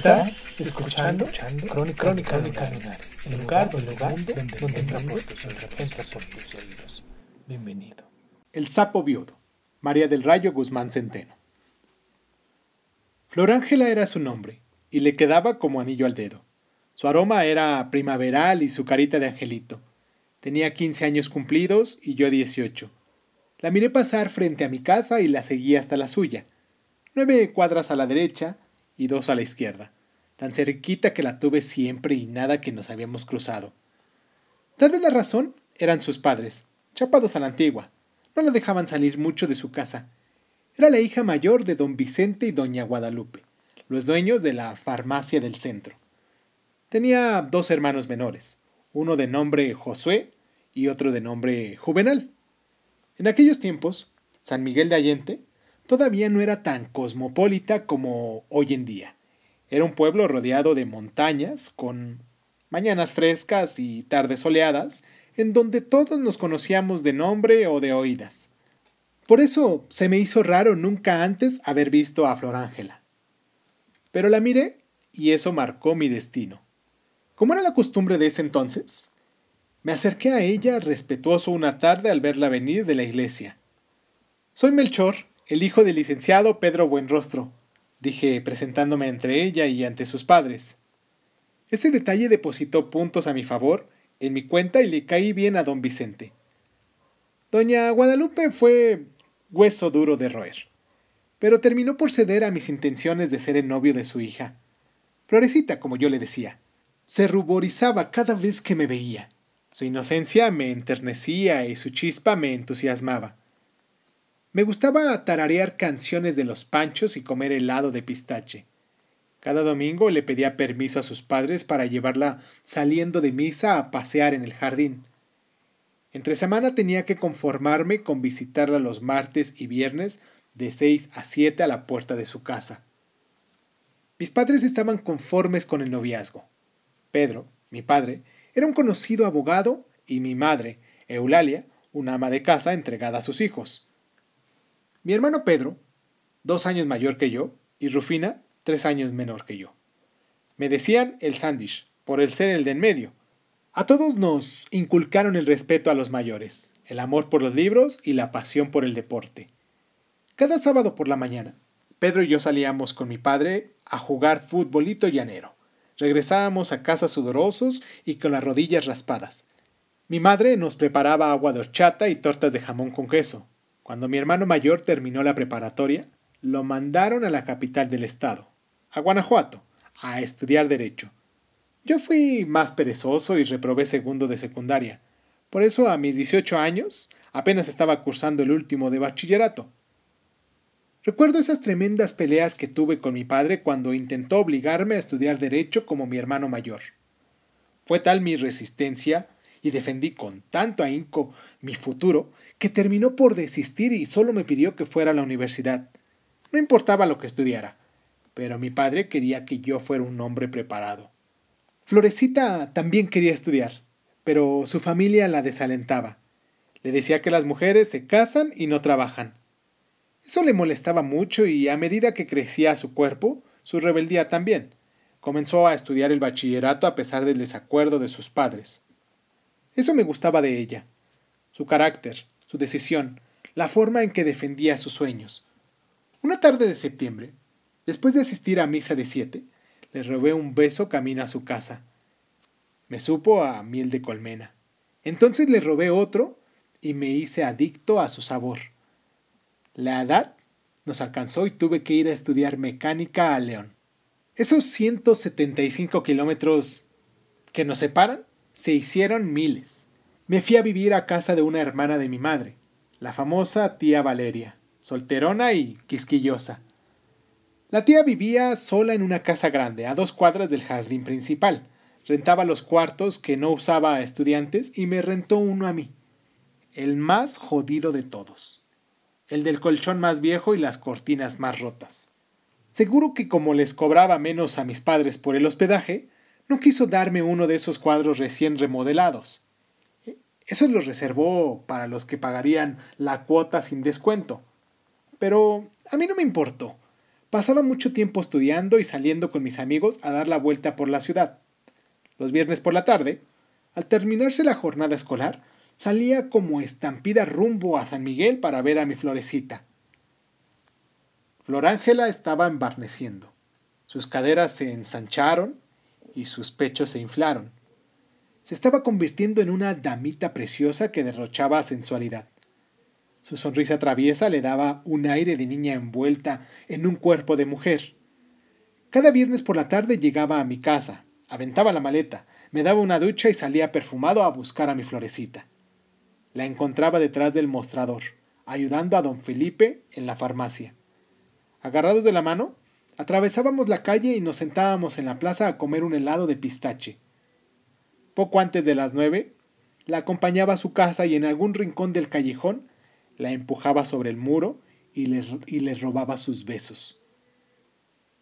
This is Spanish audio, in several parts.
Estás escuchando, Crónica, Crónica Lunares, el lugar, el lugar donde, donde entra por tus entra por tus oídos. Bienvenido. El sapo viudo. María del Rayo Guzmán Centeno. Flor Ángela era su nombre, y le quedaba como anillo al dedo. Su aroma era primaveral y su carita de angelito. Tenía 15 años cumplidos y yo 18. La miré pasar frente a mi casa y la seguí hasta la suya. Nueve cuadras a la derecha y dos a la izquierda, tan cerquita que la tuve siempre y nada que nos habíamos cruzado. Tal vez la razón eran sus padres, chapados a la antigua. No la dejaban salir mucho de su casa. Era la hija mayor de don Vicente y doña Guadalupe, los dueños de la farmacia del centro. Tenía dos hermanos menores, uno de nombre Josué y otro de nombre Juvenal. En aquellos tiempos, San Miguel de Allende todavía no era tan cosmopolita como hoy en día. Era un pueblo rodeado de montañas, con mañanas frescas y tardes soleadas, en donde todos nos conocíamos de nombre o de oídas. Por eso se me hizo raro nunca antes haber visto a Flor Ángela. Pero la miré y eso marcó mi destino. Como era la costumbre de ese entonces, me acerqué a ella respetuoso una tarde al verla venir de la iglesia. Soy Melchor, el hijo del licenciado Pedro Buenrostro, dije presentándome entre ella y ante sus padres. Ese detalle depositó puntos a mi favor en mi cuenta y le caí bien a don Vicente. Doña Guadalupe fue hueso duro de roer, pero terminó por ceder a mis intenciones de ser el novio de su hija. Florecita, como yo le decía, se ruborizaba cada vez que me veía. Su inocencia me enternecía y su chispa me entusiasmaba. Me gustaba tararear canciones de los panchos y comer helado de pistache. Cada domingo le pedía permiso a sus padres para llevarla saliendo de misa a pasear en el jardín. Entre semana tenía que conformarme con visitarla los martes y viernes de seis a siete a la puerta de su casa. Mis padres estaban conformes con el noviazgo. Pedro, mi padre, era un conocido abogado y mi madre, Eulalia, una ama de casa entregada a sus hijos. Mi hermano Pedro, dos años mayor que yo, y Rufina, tres años menor que yo. Me decían el Sandish, por el ser el de en medio. A todos nos inculcaron el respeto a los mayores, el amor por los libros y la pasión por el deporte. Cada sábado por la mañana, Pedro y yo salíamos con mi padre a jugar futbolito llanero. Regresábamos a casa sudorosos y con las rodillas raspadas. Mi madre nos preparaba agua de horchata y tortas de jamón con queso. Cuando mi hermano mayor terminó la preparatoria, lo mandaron a la capital del estado, a Guanajuato, a estudiar derecho. Yo fui más perezoso y reprobé segundo de secundaria. Por eso a mis 18 años apenas estaba cursando el último de bachillerato. Recuerdo esas tremendas peleas que tuve con mi padre cuando intentó obligarme a estudiar derecho como mi hermano mayor. Fue tal mi resistencia y defendí con tanto ahínco mi futuro que terminó por desistir y solo me pidió que fuera a la universidad. No importaba lo que estudiara, pero mi padre quería que yo fuera un hombre preparado. Florecita también quería estudiar, pero su familia la desalentaba. Le decía que las mujeres se casan y no trabajan. Eso le molestaba mucho y a medida que crecía su cuerpo, su rebeldía también. Comenzó a estudiar el bachillerato a pesar del desacuerdo de sus padres. Eso me gustaba de ella. Su carácter, su decisión, la forma en que defendía sus sueños. Una tarde de septiembre, después de asistir a misa de siete, le robé un beso camino a su casa. Me supo a miel de colmena. Entonces le robé otro y me hice adicto a su sabor. La edad nos alcanzó y tuve que ir a estudiar mecánica a León. Esos 175 kilómetros que nos separan se hicieron miles. Me fui a vivir a casa de una hermana de mi madre, la famosa tía Valeria. solterona y quisquillosa. La tía vivía sola en una casa grande, a dos cuadras del jardín principal. Rentaba los cuartos que no usaba a estudiantes y me rentó uno a mí, el más jodido de todos, el del colchón más viejo y las cortinas más rotas. Seguro que como les cobraba menos a mis padres por el hospedaje, no quiso darme uno de esos cuadros recién remodelados. Eso los reservó para los que pagarían la cuota sin descuento. Pero a mí no me importó. Pasaba mucho tiempo estudiando y saliendo con mis amigos a dar la vuelta por la ciudad. Los viernes por la tarde, al terminarse la jornada escolar, salía como estampida rumbo a San Miguel para ver a mi florecita. Florángela estaba embarneciendo. Sus caderas se ensancharon y sus pechos se inflaron. Se estaba convirtiendo en una damita preciosa que derrochaba sensualidad. Su sonrisa traviesa le daba un aire de niña envuelta en un cuerpo de mujer. Cada viernes por la tarde llegaba a mi casa, aventaba la maleta, me daba una ducha y salía perfumado a buscar a mi florecita. La encontraba detrás del mostrador, ayudando a don Felipe en la farmacia. Agarrados de la mano, atravesábamos la calle y nos sentábamos en la plaza a comer un helado de pistache. Poco antes de las nueve, la acompañaba a su casa y en algún rincón del callejón la empujaba sobre el muro y le, y le robaba sus besos.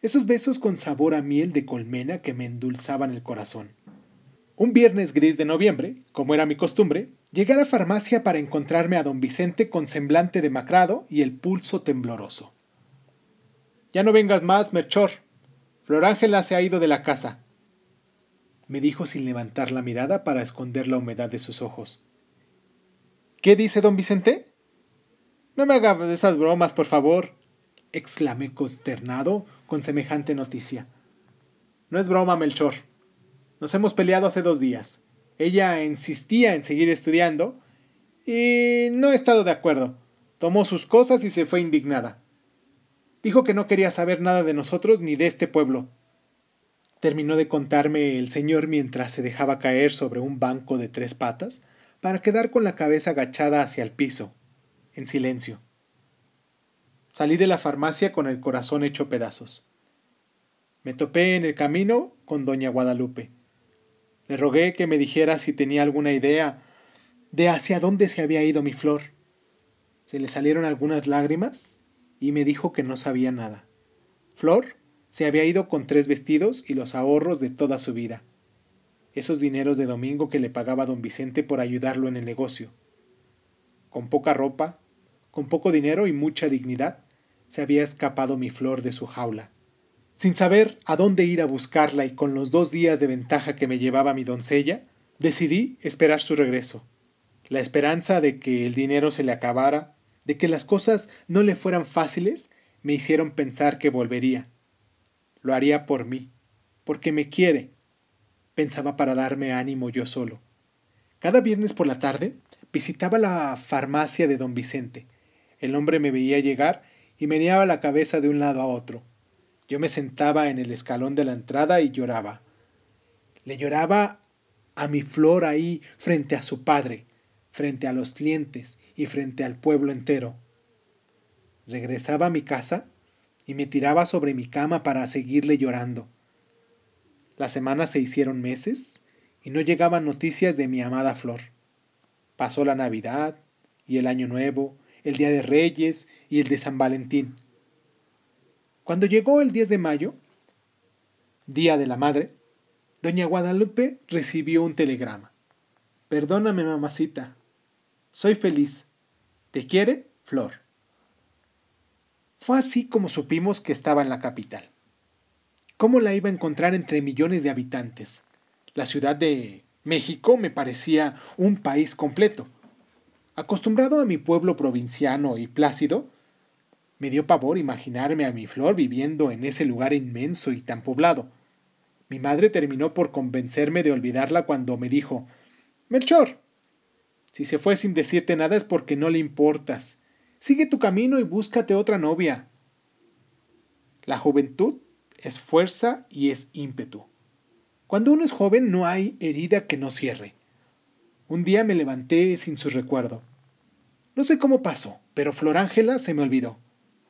Esos besos con sabor a miel de colmena que me endulzaban el corazón. Un viernes gris de noviembre, como era mi costumbre, llegué a la farmacia para encontrarme a don Vicente con semblante demacrado y el pulso tembloroso. Ya no vengas más, Merchor. Florángela se ha ido de la casa, me dijo sin levantar la mirada para esconder la humedad de sus ojos. ¿Qué dice don Vicente? No me haga esas bromas, por favor, exclamé consternado con semejante noticia. No es broma, Melchor. Nos hemos peleado hace dos días. Ella insistía en seguir estudiando y no he estado de acuerdo. Tomó sus cosas y se fue indignada. Dijo que no quería saber nada de nosotros ni de este pueblo. Terminó de contarme el señor mientras se dejaba caer sobre un banco de tres patas para quedar con la cabeza agachada hacia el piso, en silencio. Salí de la farmacia con el corazón hecho pedazos. Me topé en el camino con doña Guadalupe. Le rogué que me dijera si tenía alguna idea de hacia dónde se había ido mi flor. Se le salieron algunas lágrimas y me dijo que no sabía nada. Flor se había ido con tres vestidos y los ahorros de toda su vida. Esos dineros de domingo que le pagaba don Vicente por ayudarlo en el negocio. Con poca ropa, con poco dinero y mucha dignidad, se había escapado mi flor de su jaula. Sin saber a dónde ir a buscarla y con los dos días de ventaja que me llevaba mi doncella, decidí esperar su regreso. La esperanza de que el dinero se le acabara, de que las cosas no le fueran fáciles, me hicieron pensar que volvería. Lo haría por mí, porque me quiere, pensaba para darme ánimo yo solo. Cada viernes por la tarde visitaba la farmacia de don Vicente, el hombre me veía llegar y meneaba la cabeza de un lado a otro. Yo me sentaba en el escalón de la entrada y lloraba. Le lloraba a mi flor ahí frente a su padre, frente a los clientes y frente al pueblo entero. Regresaba a mi casa y me tiraba sobre mi cama para seguirle llorando. Las semanas se hicieron meses y no llegaban noticias de mi amada flor. Pasó la Navidad y el Año Nuevo el Día de Reyes y el de San Valentín. Cuando llegó el 10 de mayo, Día de la Madre, doña Guadalupe recibió un telegrama. Perdóname, mamacita. Soy feliz. ¿Te quiere? Flor. Fue así como supimos que estaba en la capital. ¿Cómo la iba a encontrar entre millones de habitantes? La ciudad de México me parecía un país completo. Acostumbrado a mi pueblo provinciano y plácido, me dio pavor imaginarme a mi flor viviendo en ese lugar inmenso y tan poblado. Mi madre terminó por convencerme de olvidarla cuando me dijo Melchor, si se fue sin decirte nada es porque no le importas. Sigue tu camino y búscate otra novia. La juventud es fuerza y es ímpetu. Cuando uno es joven no hay herida que no cierre. Un día me levanté sin su recuerdo. No sé cómo pasó, pero Flor Ángela se me olvidó.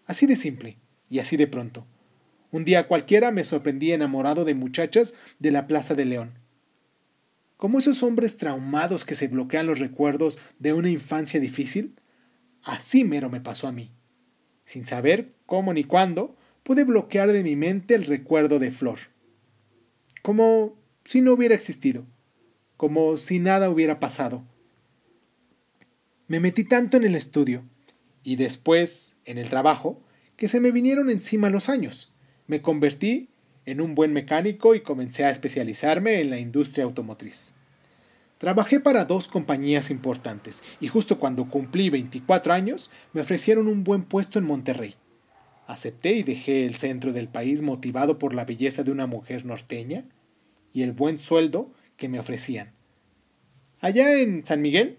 Así de simple y así de pronto. Un día cualquiera me sorprendí enamorado de muchachas de la Plaza de León. Como esos hombres traumados que se bloquean los recuerdos de una infancia difícil, así mero me pasó a mí. Sin saber cómo ni cuándo, pude bloquear de mi mente el recuerdo de Flor. Como si no hubiera existido, como si nada hubiera pasado. Me metí tanto en el estudio y después en el trabajo que se me vinieron encima los años. Me convertí en un buen mecánico y comencé a especializarme en la industria automotriz. Trabajé para dos compañías importantes y justo cuando cumplí 24 años me ofrecieron un buen puesto en Monterrey. Acepté y dejé el centro del país motivado por la belleza de una mujer norteña y el buen sueldo que me ofrecían. Allá en San Miguel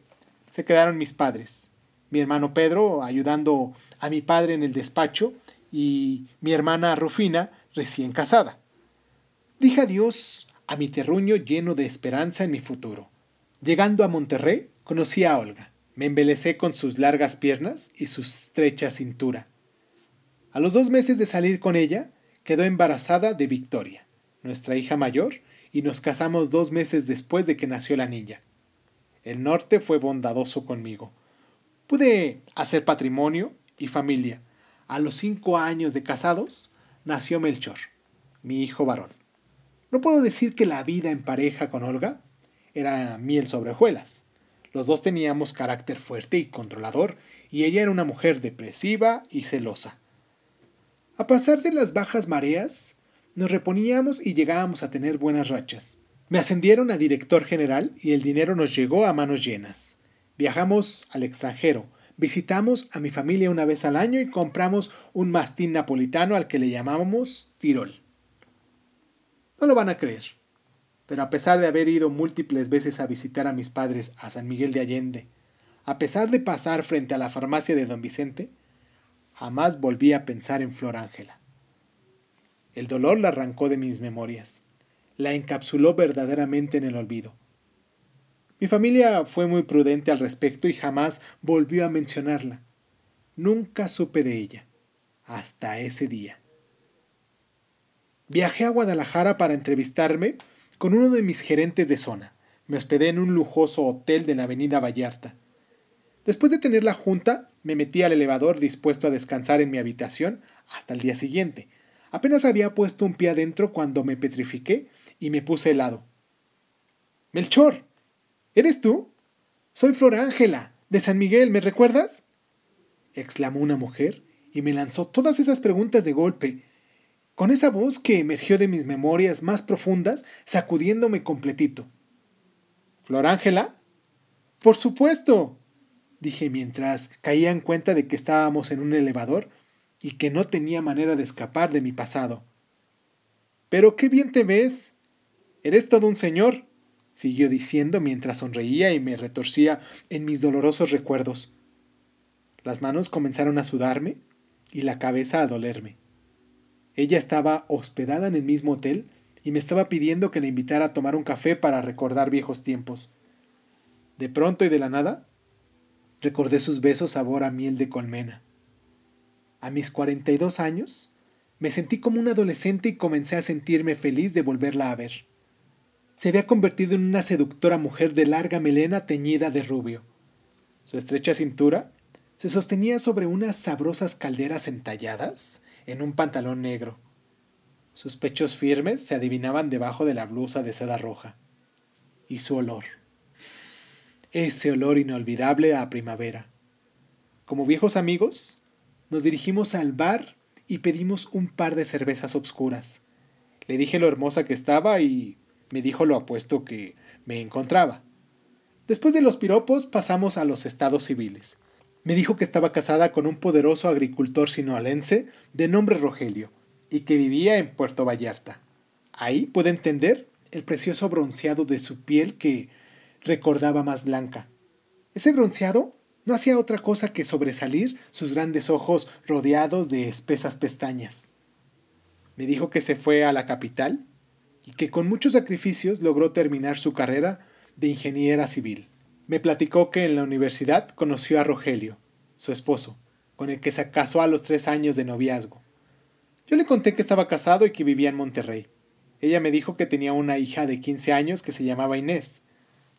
se quedaron mis padres, mi hermano Pedro ayudando a mi padre en el despacho y mi hermana Rufina recién casada. Dije adiós a mi terruño lleno de esperanza en mi futuro. Llegando a Monterrey, conocí a Olga. Me embelecé con sus largas piernas y su estrecha cintura. A los dos meses de salir con ella, quedó embarazada de Victoria, nuestra hija mayor, y nos casamos dos meses después de que nació la niña. El norte fue bondadoso conmigo. Pude hacer patrimonio y familia. A los cinco años de casados, nació Melchor, mi hijo varón. No puedo decir que la vida en pareja con Olga era miel sobre hojuelas. Los dos teníamos carácter fuerte y controlador, y ella era una mujer depresiva y celosa. A pasar de las bajas mareas, nos reponíamos y llegábamos a tener buenas rachas. Me ascendieron a director general y el dinero nos llegó a manos llenas. Viajamos al extranjero, visitamos a mi familia una vez al año y compramos un mastín napolitano al que le llamábamos Tirol. No lo van a creer, pero a pesar de haber ido múltiples veces a visitar a mis padres a San Miguel de Allende, a pesar de pasar frente a la farmacia de don Vicente, jamás volví a pensar en Flor Ángela. El dolor la arrancó de mis memorias la encapsuló verdaderamente en el olvido. Mi familia fue muy prudente al respecto y jamás volvió a mencionarla. Nunca supe de ella, hasta ese día. Viajé a Guadalajara para entrevistarme con uno de mis gerentes de zona. Me hospedé en un lujoso hotel de la avenida Vallarta. Después de tener la junta, me metí al elevador dispuesto a descansar en mi habitación hasta el día siguiente. Apenas había puesto un pie adentro cuando me petrifiqué y me puse helado. Melchor, ¿eres tú? Soy Flor Ángela, de San Miguel, ¿me recuerdas? exclamó una mujer y me lanzó todas esas preguntas de golpe, con esa voz que emergió de mis memorias más profundas, sacudiéndome completito. ¿Flor Ángela? Por supuesto, dije mientras caía en cuenta de que estábamos en un elevador y que no tenía manera de escapar de mi pasado. Pero qué bien te ves. Eres todo un señor, siguió diciendo mientras sonreía y me retorcía en mis dolorosos recuerdos. Las manos comenzaron a sudarme y la cabeza a dolerme. Ella estaba hospedada en el mismo hotel y me estaba pidiendo que la invitara a tomar un café para recordar viejos tiempos. De pronto y de la nada, recordé sus besos sabor a miel de colmena. A mis cuarenta y dos años, me sentí como un adolescente y comencé a sentirme feliz de volverla a ver se había convertido en una seductora mujer de larga melena teñida de rubio. Su estrecha cintura se sostenía sobre unas sabrosas calderas entalladas en un pantalón negro. Sus pechos firmes se adivinaban debajo de la blusa de seda roja. Y su olor. Ese olor inolvidable a primavera. Como viejos amigos, nos dirigimos al bar y pedimos un par de cervezas obscuras. Le dije lo hermosa que estaba y me dijo lo apuesto que me encontraba. Después de los piropos pasamos a los estados civiles. Me dijo que estaba casada con un poderoso agricultor sinoalense de nombre Rogelio y que vivía en Puerto Vallarta. Ahí pude entender el precioso bronceado de su piel que recordaba más blanca. Ese bronceado no hacía otra cosa que sobresalir sus grandes ojos rodeados de espesas pestañas. Me dijo que se fue a la capital que con muchos sacrificios logró terminar su carrera de ingeniera civil. Me platicó que en la universidad conoció a Rogelio, su esposo, con el que se casó a los tres años de noviazgo. Yo le conté que estaba casado y que vivía en Monterrey. Ella me dijo que tenía una hija de 15 años que se llamaba Inés.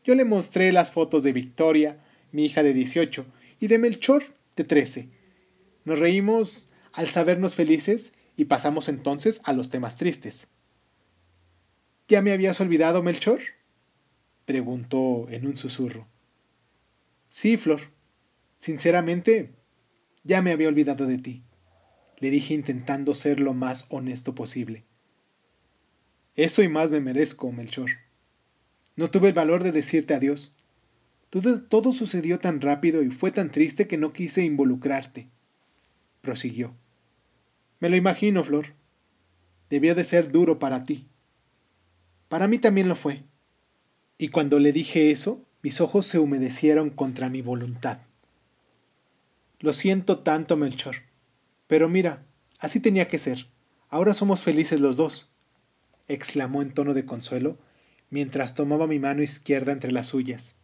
Yo le mostré las fotos de Victoria, mi hija de 18, y de Melchor, de 13. Nos reímos al sabernos felices y pasamos entonces a los temas tristes. ¿Ya me habías olvidado, Melchor? preguntó en un susurro. Sí, Flor. Sinceramente, ya me había olvidado de ti, le dije intentando ser lo más honesto posible. Eso y más me merezco, Melchor. No tuve el valor de decirte adiós. Todo, todo sucedió tan rápido y fue tan triste que no quise involucrarte. Prosiguió. Me lo imagino, Flor. Debió de ser duro para ti. Para mí también lo fue. Y cuando le dije eso, mis ojos se humedecieron contra mi voluntad. Lo siento tanto, Melchor. Pero mira, así tenía que ser. Ahora somos felices los dos exclamó en tono de consuelo, mientras tomaba mi mano izquierda entre las suyas.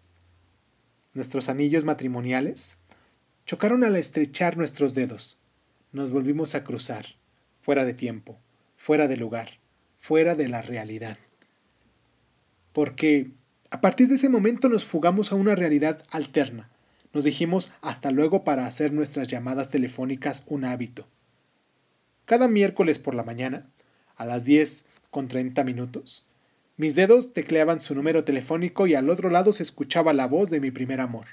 Nuestros anillos matrimoniales chocaron al estrechar nuestros dedos. Nos volvimos a cruzar, fuera de tiempo, fuera de lugar, fuera de la realidad. Porque a partir de ese momento nos fugamos a una realidad alterna. Nos dijimos hasta luego para hacer nuestras llamadas telefónicas un hábito. Cada miércoles por la mañana, a las 10 con 30 minutos. Mis dedos tecleaban su número telefónico y al otro lado se escuchaba la voz de mi primer amor.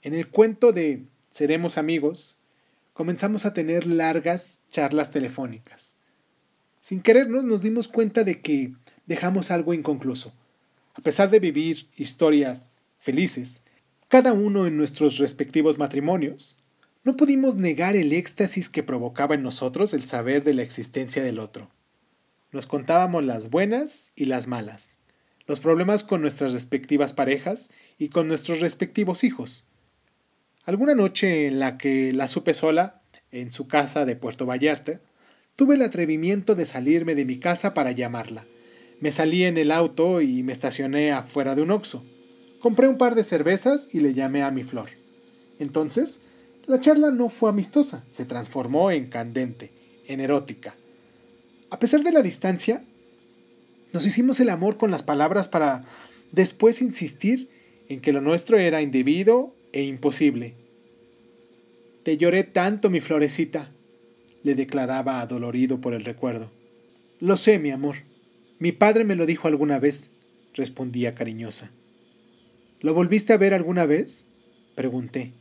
En el cuento de Seremos amigos, comenzamos a tener largas charlas telefónicas. Sin querernos nos dimos cuenta de que dejamos algo inconcluso. A pesar de vivir historias felices, cada uno en nuestros respectivos matrimonios, no pudimos negar el éxtasis que provocaba en nosotros el saber de la existencia del otro. Nos contábamos las buenas y las malas, los problemas con nuestras respectivas parejas y con nuestros respectivos hijos. Alguna noche en la que la supe sola, en su casa de Puerto Vallarta, tuve el atrevimiento de salirme de mi casa para llamarla. Me salí en el auto y me estacioné afuera de un oxo. Compré un par de cervezas y le llamé a mi flor. Entonces, la charla no fue amistosa, se transformó en candente, en erótica. A pesar de la distancia, nos hicimos el amor con las palabras para después insistir en que lo nuestro era indebido e imposible. Te lloré tanto, mi florecita, le declaraba adolorido por el recuerdo. Lo sé, mi amor. Mi padre me lo dijo alguna vez, respondía cariñosa. ¿Lo volviste a ver alguna vez? pregunté.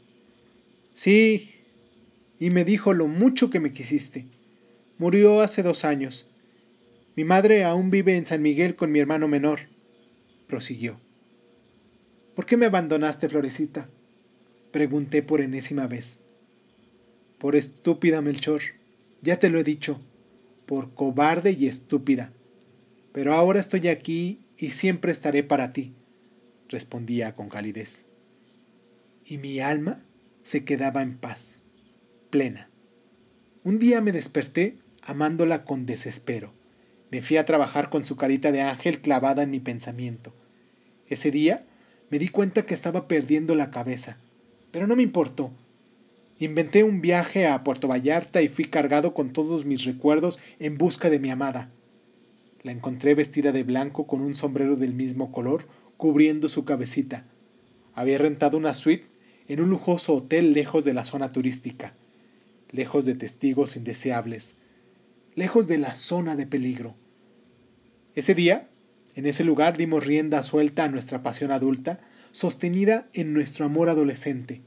Sí, y me dijo lo mucho que me quisiste. Murió hace dos años. Mi madre aún vive en San Miguel con mi hermano menor, prosiguió. ¿Por qué me abandonaste, Florecita? Pregunté por enésima vez. Por estúpida, Melchor. Ya te lo he dicho. Por cobarde y estúpida. Pero ahora estoy aquí y siempre estaré para ti, respondía con calidez. Y mi alma se quedaba en paz, plena. Un día me desperté amándola con desespero. Me fui a trabajar con su carita de ángel clavada en mi pensamiento. Ese día me di cuenta que estaba perdiendo la cabeza, pero no me importó. Inventé un viaje a Puerto Vallarta y fui cargado con todos mis recuerdos en busca de mi amada. La encontré vestida de blanco con un sombrero del mismo color cubriendo su cabecita. Había rentado una suite en un lujoso hotel lejos de la zona turística, lejos de testigos indeseables, lejos de la zona de peligro. Ese día, en ese lugar dimos rienda suelta a nuestra pasión adulta, sostenida en nuestro amor adolescente.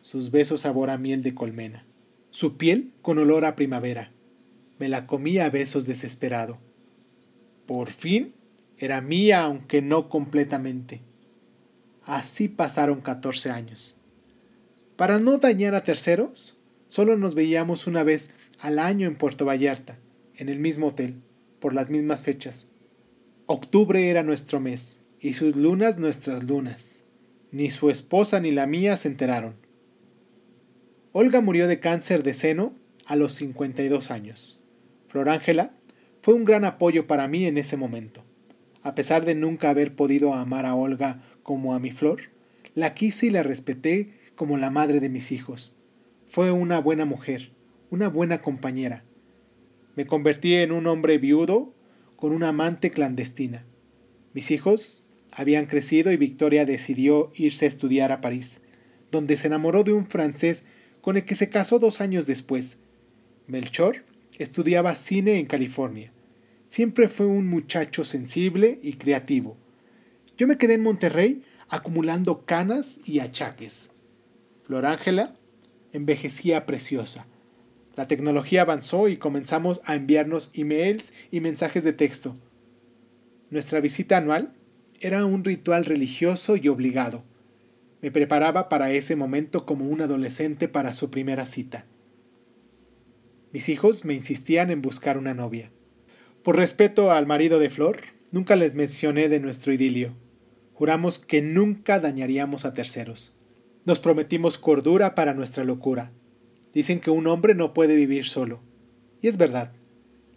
Sus besos sabor a miel de colmena, su piel con olor a primavera. Me la comía a besos desesperado. Por fin era mía, aunque no completamente. Así pasaron catorce años. Para no dañar a terceros, solo nos veíamos una vez al año en Puerto Vallarta, en el mismo hotel, por las mismas fechas. Octubre era nuestro mes, y sus lunas nuestras lunas. Ni su esposa ni la mía se enteraron. Olga murió de cáncer de seno a los 52 años. Flor Ángela fue un gran apoyo para mí en ese momento. A pesar de nunca haber podido amar a Olga como a mi flor, la quise y la respeté como la madre de mis hijos. Fue una buena mujer, una buena compañera. Me convertí en un hombre viudo con una amante clandestina. Mis hijos habían crecido y Victoria decidió irse a estudiar a París, donde se enamoró de un francés con el que se casó dos años después. Melchor estudiaba cine en California. Siempre fue un muchacho sensible y creativo. Yo me quedé en Monterrey acumulando canas y achaques. Flor Ángela envejecía preciosa. La tecnología avanzó y comenzamos a enviarnos emails y mensajes de texto. Nuestra visita anual era un ritual religioso y obligado. Me preparaba para ese momento como un adolescente para su primera cita. Mis hijos me insistían en buscar una novia. Por respeto al marido de Flor, nunca les mencioné de nuestro idilio. Juramos que nunca dañaríamos a terceros. Nos prometimos cordura para nuestra locura. Dicen que un hombre no puede vivir solo. Y es verdad.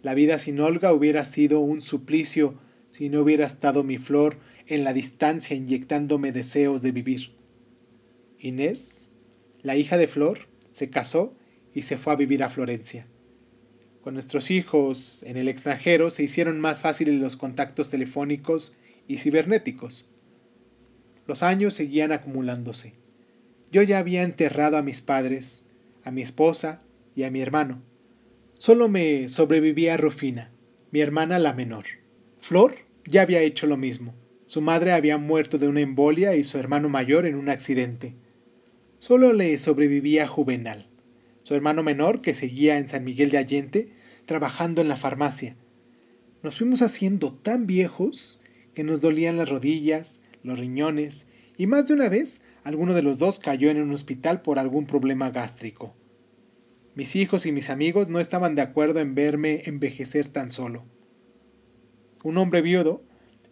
La vida sin Olga hubiera sido un suplicio si no hubiera estado mi flor en la distancia inyectándome deseos de vivir. Inés, la hija de Flor, se casó y se fue a vivir a Florencia. Con nuestros hijos en el extranjero se hicieron más fáciles los contactos telefónicos y cibernéticos. Los años seguían acumulándose. Yo ya había enterrado a mis padres, a mi esposa y a mi hermano. Solo me sobrevivía Rufina, mi hermana la menor. Flor ya había hecho lo mismo. Su madre había muerto de una embolia y su hermano mayor en un accidente. Solo le sobrevivía Juvenal, su hermano menor que seguía en San Miguel de Allende trabajando en la farmacia. Nos fuimos haciendo tan viejos que nos dolían las rodillas, los riñones, y más de una vez alguno de los dos cayó en un hospital por algún problema gástrico. Mis hijos y mis amigos no estaban de acuerdo en verme envejecer tan solo. Un hombre viudo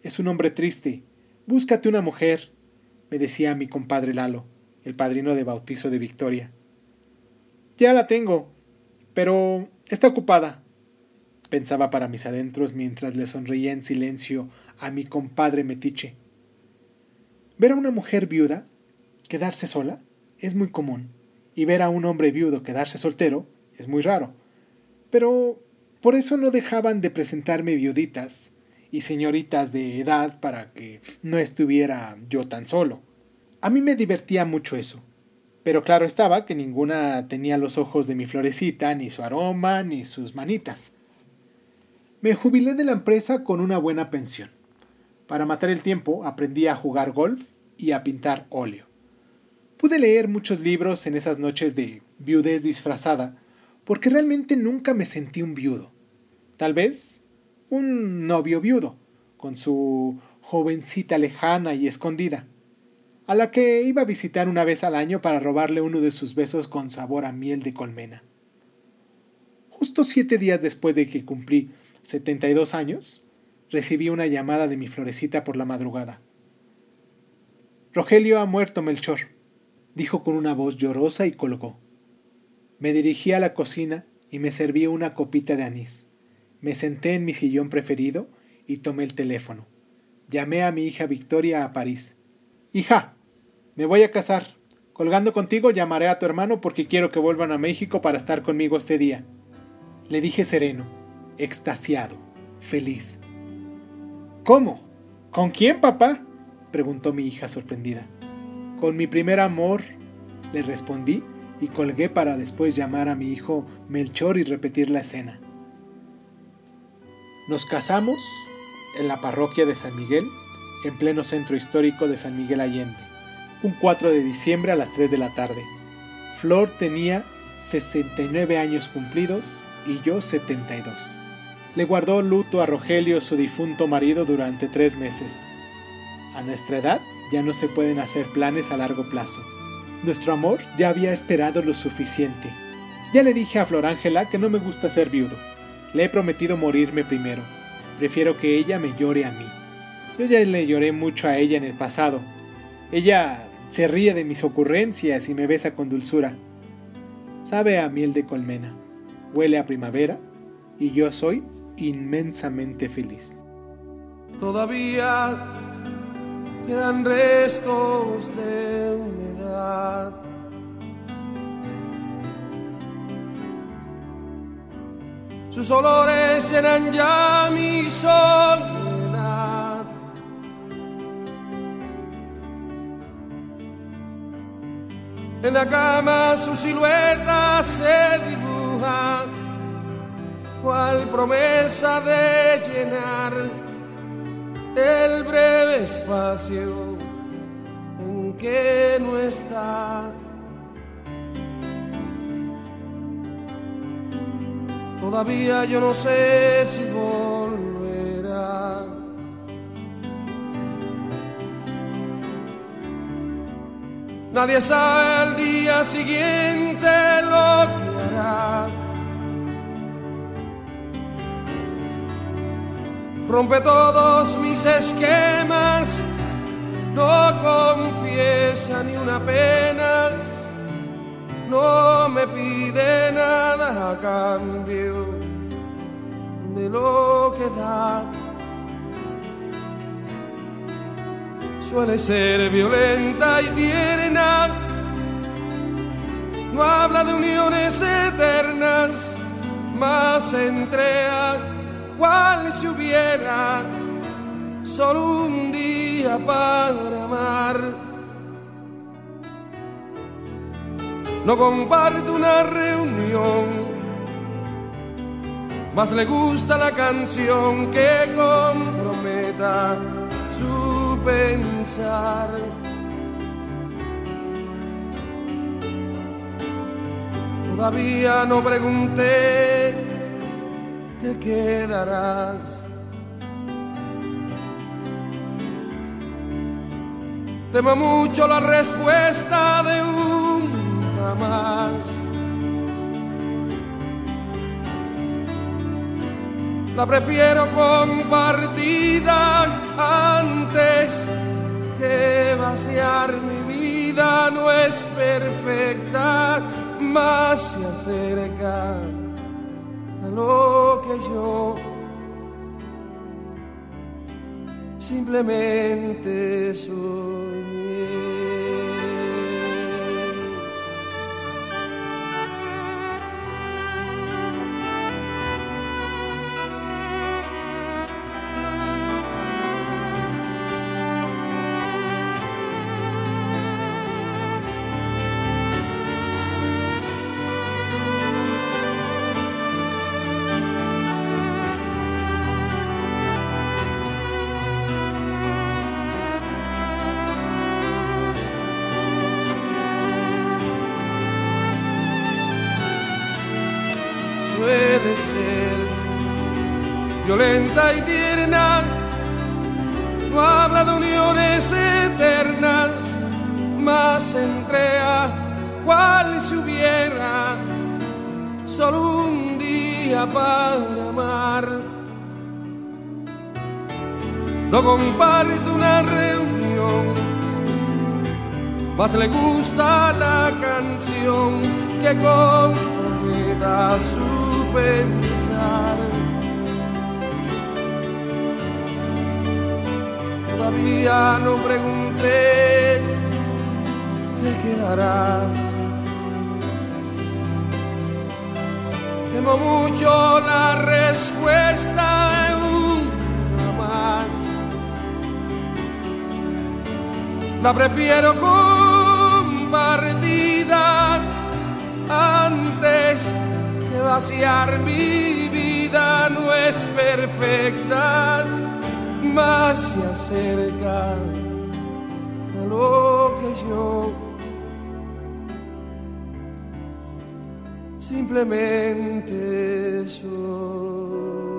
es un hombre triste. Búscate una mujer, me decía mi compadre Lalo, el padrino de bautizo de Victoria. Ya la tengo, pero está ocupada, pensaba para mis adentros mientras le sonreía en silencio a mi compadre Metiche. Ver a una mujer viuda quedarse sola es muy común, y ver a un hombre viudo quedarse soltero es muy raro. Pero por eso no dejaban de presentarme viuditas y señoritas de edad para que no estuviera yo tan solo. A mí me divertía mucho eso. Pero claro estaba que ninguna tenía los ojos de mi florecita, ni su aroma, ni sus manitas. Me jubilé de la empresa con una buena pensión. Para matar el tiempo aprendí a jugar golf y a pintar óleo. Pude leer muchos libros en esas noches de viudez disfrazada, porque realmente nunca me sentí un viudo. Tal vez un novio viudo, con su jovencita lejana y escondida, a la que iba a visitar una vez al año para robarle uno de sus besos con sabor a miel de colmena. Justo siete días después de que cumplí 72 años, recibí una llamada de mi florecita por la madrugada. Rogelio ha muerto, Melchor, dijo con una voz llorosa y colgó. Me dirigí a la cocina y me serví una copita de anís. Me senté en mi sillón preferido y tomé el teléfono. Llamé a mi hija Victoria a París. Hija, me voy a casar. Colgando contigo llamaré a tu hermano porque quiero que vuelvan a México para estar conmigo este día. Le dije sereno, extasiado, feliz. ¿Cómo? ¿Con quién, papá? preguntó mi hija sorprendida. Con mi primer amor, le respondí y colgué para después llamar a mi hijo Melchor y repetir la escena. Nos casamos en la parroquia de San Miguel, en pleno centro histórico de San Miguel Allende, un 4 de diciembre a las 3 de la tarde. Flor tenía 69 años cumplidos y yo 72. Le guardó luto a Rogelio, su difunto marido, durante tres meses. A nuestra edad ya no se pueden hacer planes a largo plazo. Nuestro amor ya había esperado lo suficiente. Ya le dije a Flor Ángela que no me gusta ser viudo. Le he prometido morirme primero. Prefiero que ella me llore a mí. Yo ya le lloré mucho a ella en el pasado. Ella se ríe de mis ocurrencias y me besa con dulzura. Sabe a miel de colmena, huele a primavera y yo soy inmensamente feliz. Todavía quedan restos de humedad. Sus olores llenan ya mi soledad. En la cama su silueta se dibuja, cual promesa de llenar el breve espacio en que no está. Todavía yo no sé si volverá. Nadie sabe al día siguiente lo que hará. Rompe todos mis esquemas, no confiesa ni una pena no me pide nada a cambio de lo que da. Suele ser violenta y tierna, no habla de uniones eternas, más entrega cual si hubiera solo un día para amar. No comparte una reunión, más le gusta la canción que comprometa pensar. Todavía no pregunté, te quedarás. Temo mucho la respuesta de un más. La prefiero compartida antes que vaciar mi vida. No es perfecta, más se acerca a lo que yo simplemente soy. Un día para amar. No comparte una reunión, más le gusta la canción que comprometa su pensar. todavía no pregunté, te quedarás. Temo mucho la respuesta una más. La prefiero compartida antes que vaciar mi vida. No es perfecta más se acerca a lo que yo simplemente soy.